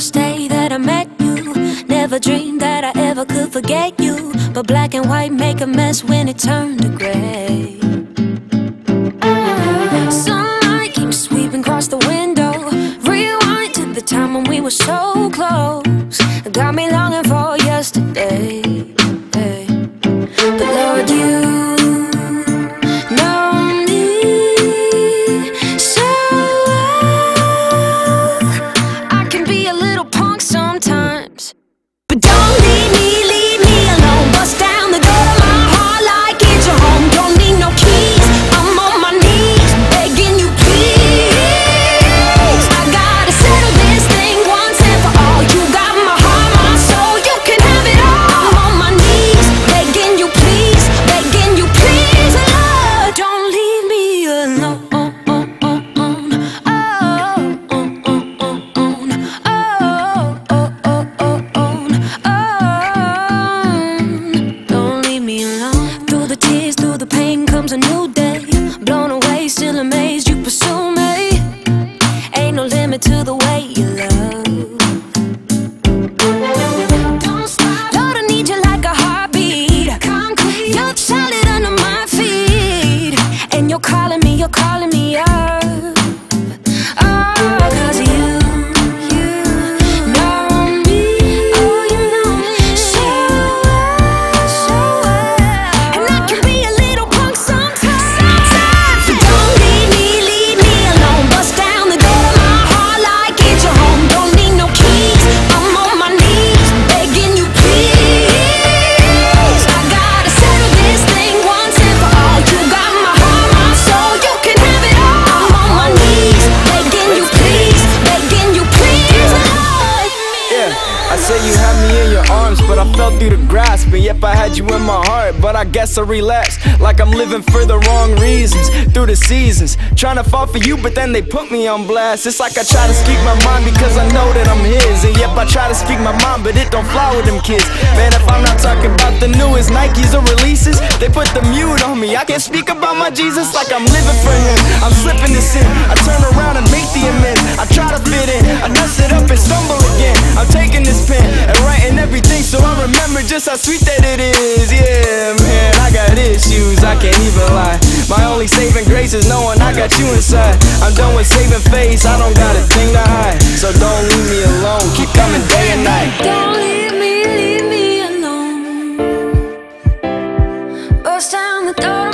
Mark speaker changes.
Speaker 1: first day that I met you. Never dreamed that I ever could forget you. But black and white make a mess when it turned to gray. Sunlight keeps sweeping across the window. Rewind to the time when we were so close. To the I say you had
Speaker 2: me in your arms, but I fell through the grasp. And yep, I had you in my heart, but I guess I relapsed. Like I'm living for the wrong reasons, through the seasons. Trying to fall for you, but then they put me on blast. It's like I try to speak my mind because I know that I'm his. And yep, I try to speak my mind, but it don't fly with them kids. Man, if I'm not talking about the newest Nikes or releases, they put the mute on me. I can't speak about my Jesus like I'm living for him. I'm slipping to sin. I turn around and make the amends. I try to fit in, I mess it up and stumble just how sweet that it is. Yeah, man, I got issues, I can't even lie. My only saving grace is knowing I got you inside. I'm done with saving face, I don't got a thing to hide. So don't leave me alone, keep coming day and night.
Speaker 1: Don't leave me, leave me alone. Bust down the door.